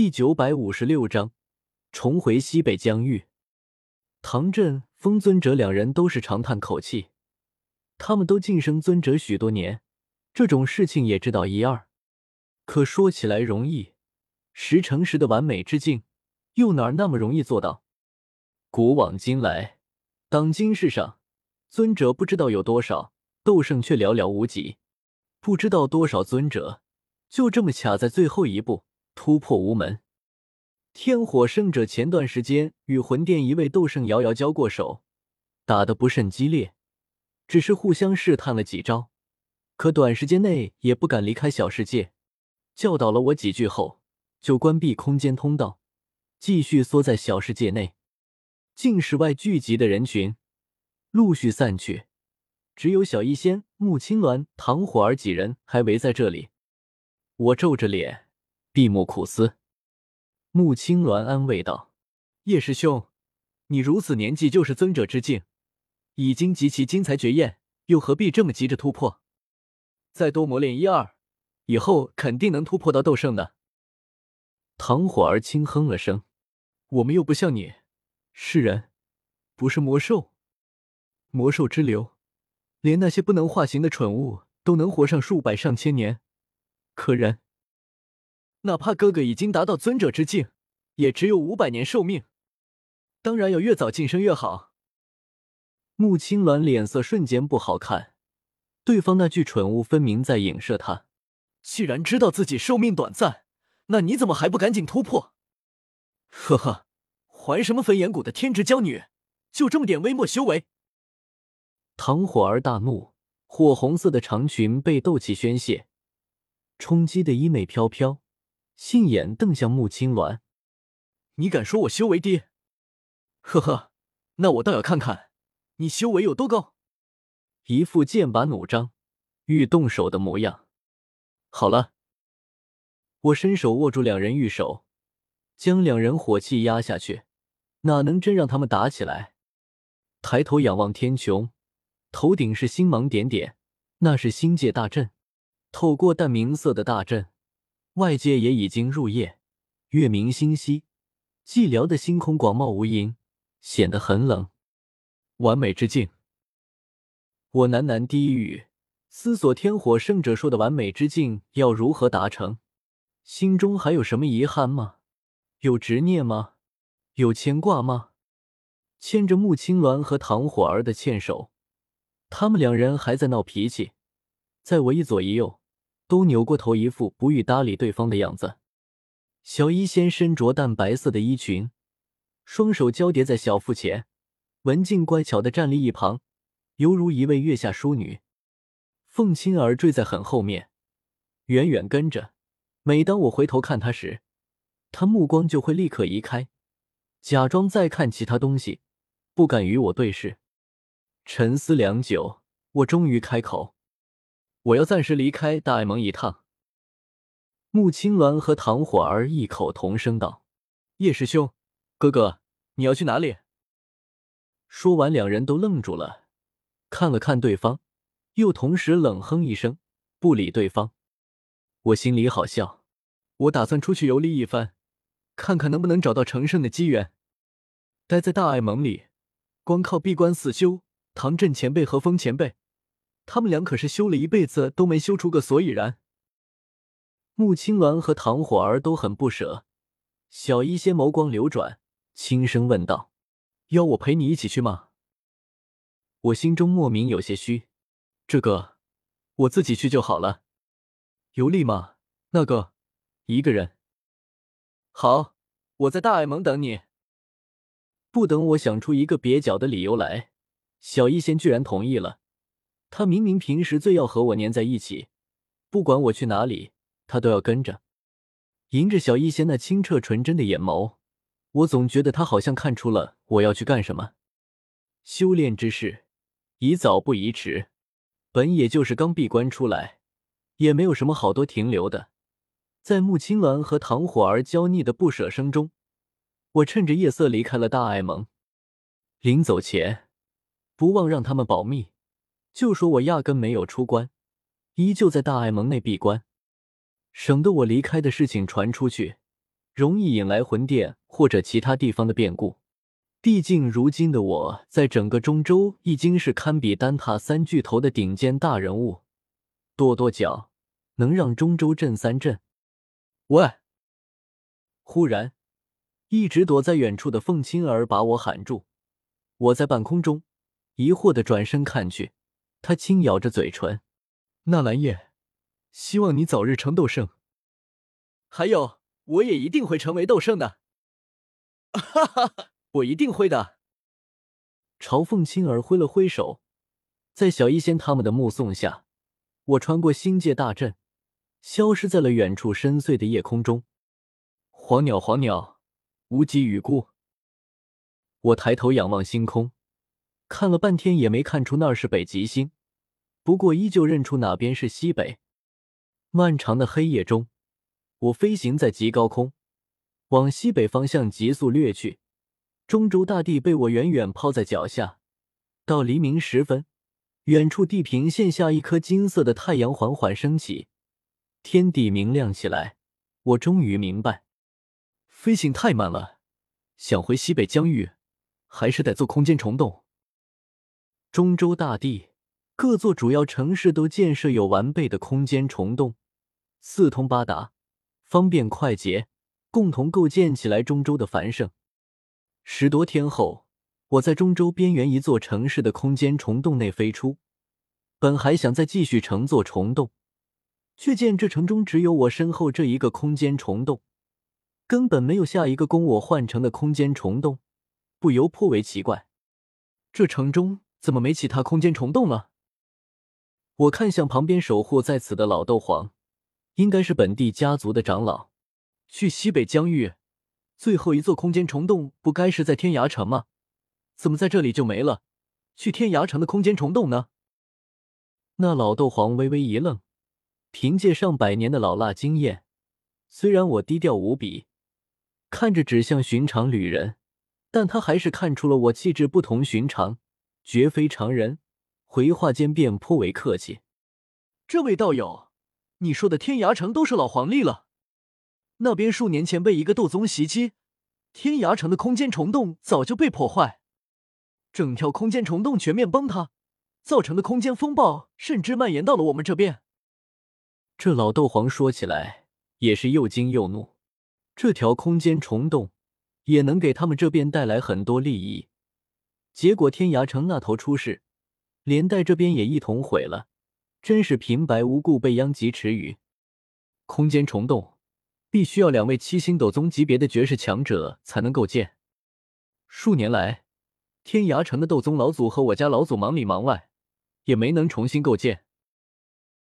第九百五十六章重回西北疆域。唐振、风尊者两人都是长叹口气，他们都晋升尊者许多年，这种事情也知道一二。可说起来容易，十成十的完美之境，又哪那么容易做到？古往今来，当今世上，尊者不知道有多少，斗圣却寥寥无几。不知道多少尊者就这么卡在最后一步，突破无门。天火圣者前段时间与魂殿一位斗圣遥遥交过手，打得不甚激烈，只是互相试探了几招，可短时间内也不敢离开小世界。教导了我几句后，就关闭空间通道，继续缩在小世界内。境室外聚集的人群陆续散去，只有小医仙、穆青鸾、唐火儿几人还围在这里。我皱着脸，闭目苦思。穆青鸾安慰道：“叶师兄，你如此年纪就是尊者之境，已经极其精彩绝艳，又何必这么急着突破？再多磨练一二，以后肯定能突破到斗圣的。”唐火儿轻哼了声：“我们又不像你，是人，不是魔兽。魔兽之流，连那些不能化形的蠢物都能活上数百上千年，可人……”哪怕哥哥已经达到尊者之境，也只有五百年寿命。当然要越早晋升越好。穆青鸾脸色瞬间不好看，对方那句蠢物分明在影射他。既然知道自己寿命短暂，那你怎么还不赶紧突破？呵呵，还什么焚炎谷的天之娇女？就这么点微末修为？唐火儿大怒，火红色的长裙被斗气宣泄，冲击的衣袂飘飘。杏眼瞪向穆青鸾：“你敢说我修为低？呵呵，那我倒要看看你修为有多高！”一副剑拔弩张、欲动手的模样。好了，我伸手握住两人玉手，将两人火气压下去，哪能真让他们打起来？抬头仰望天穹，头顶是星芒点点，那是星界大阵。透过淡明色的大阵。外界也已经入夜，月明星稀，寂寥的星空广袤无垠，显得很冷。完美之境，我喃喃低语，思索天火圣者说的完美之境要如何达成，心中还有什么遗憾吗？有执念吗？有牵挂吗？牵着穆青鸾和唐火儿的纤手，他们两人还在闹脾气，在我一左一右。都扭过头，一副不欲搭理对方的样子。小医仙身着淡白色的衣裙，双手交叠在小腹前，文静乖巧的站立一旁，犹如一位月下淑女。凤青儿坠在很后面，远远跟着。每当我回头看她时，她目光就会立刻移开，假装在看其他东西，不敢与我对视。沉思良久，我终于开口。我要暂时离开大爱盟一趟。穆青鸾和唐火儿异口同声道：“叶师兄，哥哥，你要去哪里？”说完，两人都愣住了，看了看对方，又同时冷哼一声，不理对方。我心里好笑，我打算出去游历一番，看看能不能找到成圣的机缘。待在大爱盟里，光靠闭关死修，唐震前辈和风前辈。他们俩可是修了一辈子都没修出个所以然。穆青鸾和唐火儿都很不舍，小医仙眸光流转，轻声问道：“要我陪你一起去吗？”我心中莫名有些虚，这个我自己去就好了。游历吗？那个一个人。好，我在大爱盟等你。不等我想出一个蹩脚的理由来，小医仙居然同意了。他明明平时最要和我黏在一起，不管我去哪里，他都要跟着。迎着小医仙那清澈纯真的眼眸，我总觉得他好像看出了我要去干什么。修炼之事，宜早不宜迟。本也就是刚闭关出来，也没有什么好多停留的。在穆青鸾和唐火儿娇腻的不舍声中，我趁着夜色离开了大爱盟。临走前，不忘让他们保密。就说我压根没有出关，依旧在大爱盟内闭关，省得我离开的事情传出去，容易引来魂殿或者其他地方的变故。毕竟如今的我在整个中州已经是堪比丹塔三巨头的顶尖大人物，跺跺脚能让中州震三震。喂！忽然，一直躲在远处的凤青儿把我喊住。我在半空中疑惑的转身看去，他轻咬着嘴唇：“纳兰叶，希望你早日成斗圣。还有，我也一定会成为斗圣的。”哈哈哈，我一定会的。朝凤青儿挥了挥手，在小医仙他们的目送下，我穿过星界大阵，消失在了远处深邃的夜空中。黄鸟，黄鸟，无极与孤。我抬头仰望星空，看了半天也没看出那儿是北极星，不过依旧认出哪边是西北。漫长的黑夜中，我飞行在极高空，往西北方向急速掠去。中州大地被我远远抛在脚下。到黎明时分，远处地平线下一颗金色的太阳缓缓升起，天地明亮起来。我终于明白。飞行太慢了，想回西北疆域，还是得做空间虫洞。中州大地各座主要城市都建设有完备的空间虫洞，四通八达，方便快捷，共同构建起来中州的繁盛。十多天后，我在中州边缘一座城市的空间虫洞内飞出，本还想再继续乘坐虫洞，却见这城中只有我身后这一个空间虫洞。根本没有下一个供我换乘的空间虫洞，不由颇为奇怪。这城中怎么没其他空间虫洞了？我看向旁边守护在此的老斗皇，应该是本地家族的长老。去西北疆域，最后一座空间虫洞不该是在天涯城吗？怎么在这里就没了？去天涯城的空间虫洞呢？那老斗皇微微一愣，凭借上百年的老辣经验，虽然我低调无比。看着只像寻常旅人，但他还是看出了我气质不同寻常，绝非常人。回话间便颇为客气：“这位道友，你说的天涯城都是老黄历了？那边数年前被一个斗宗袭击，天涯城的空间虫洞早就被破坏，整条空间虫洞全面崩塌，造成的空间风暴甚至蔓延到了我们这边。”这老斗皇说起来也是又惊又怒。这条空间虫洞也能给他们这边带来很多利益，结果天涯城那头出事，连带这边也一同毁了，真是平白无故被殃及池鱼。空间虫洞必须要两位七星斗宗级别的绝世强者才能构建，数年来，天涯城的斗宗老祖和我家老祖忙里忙外，也没能重新构建。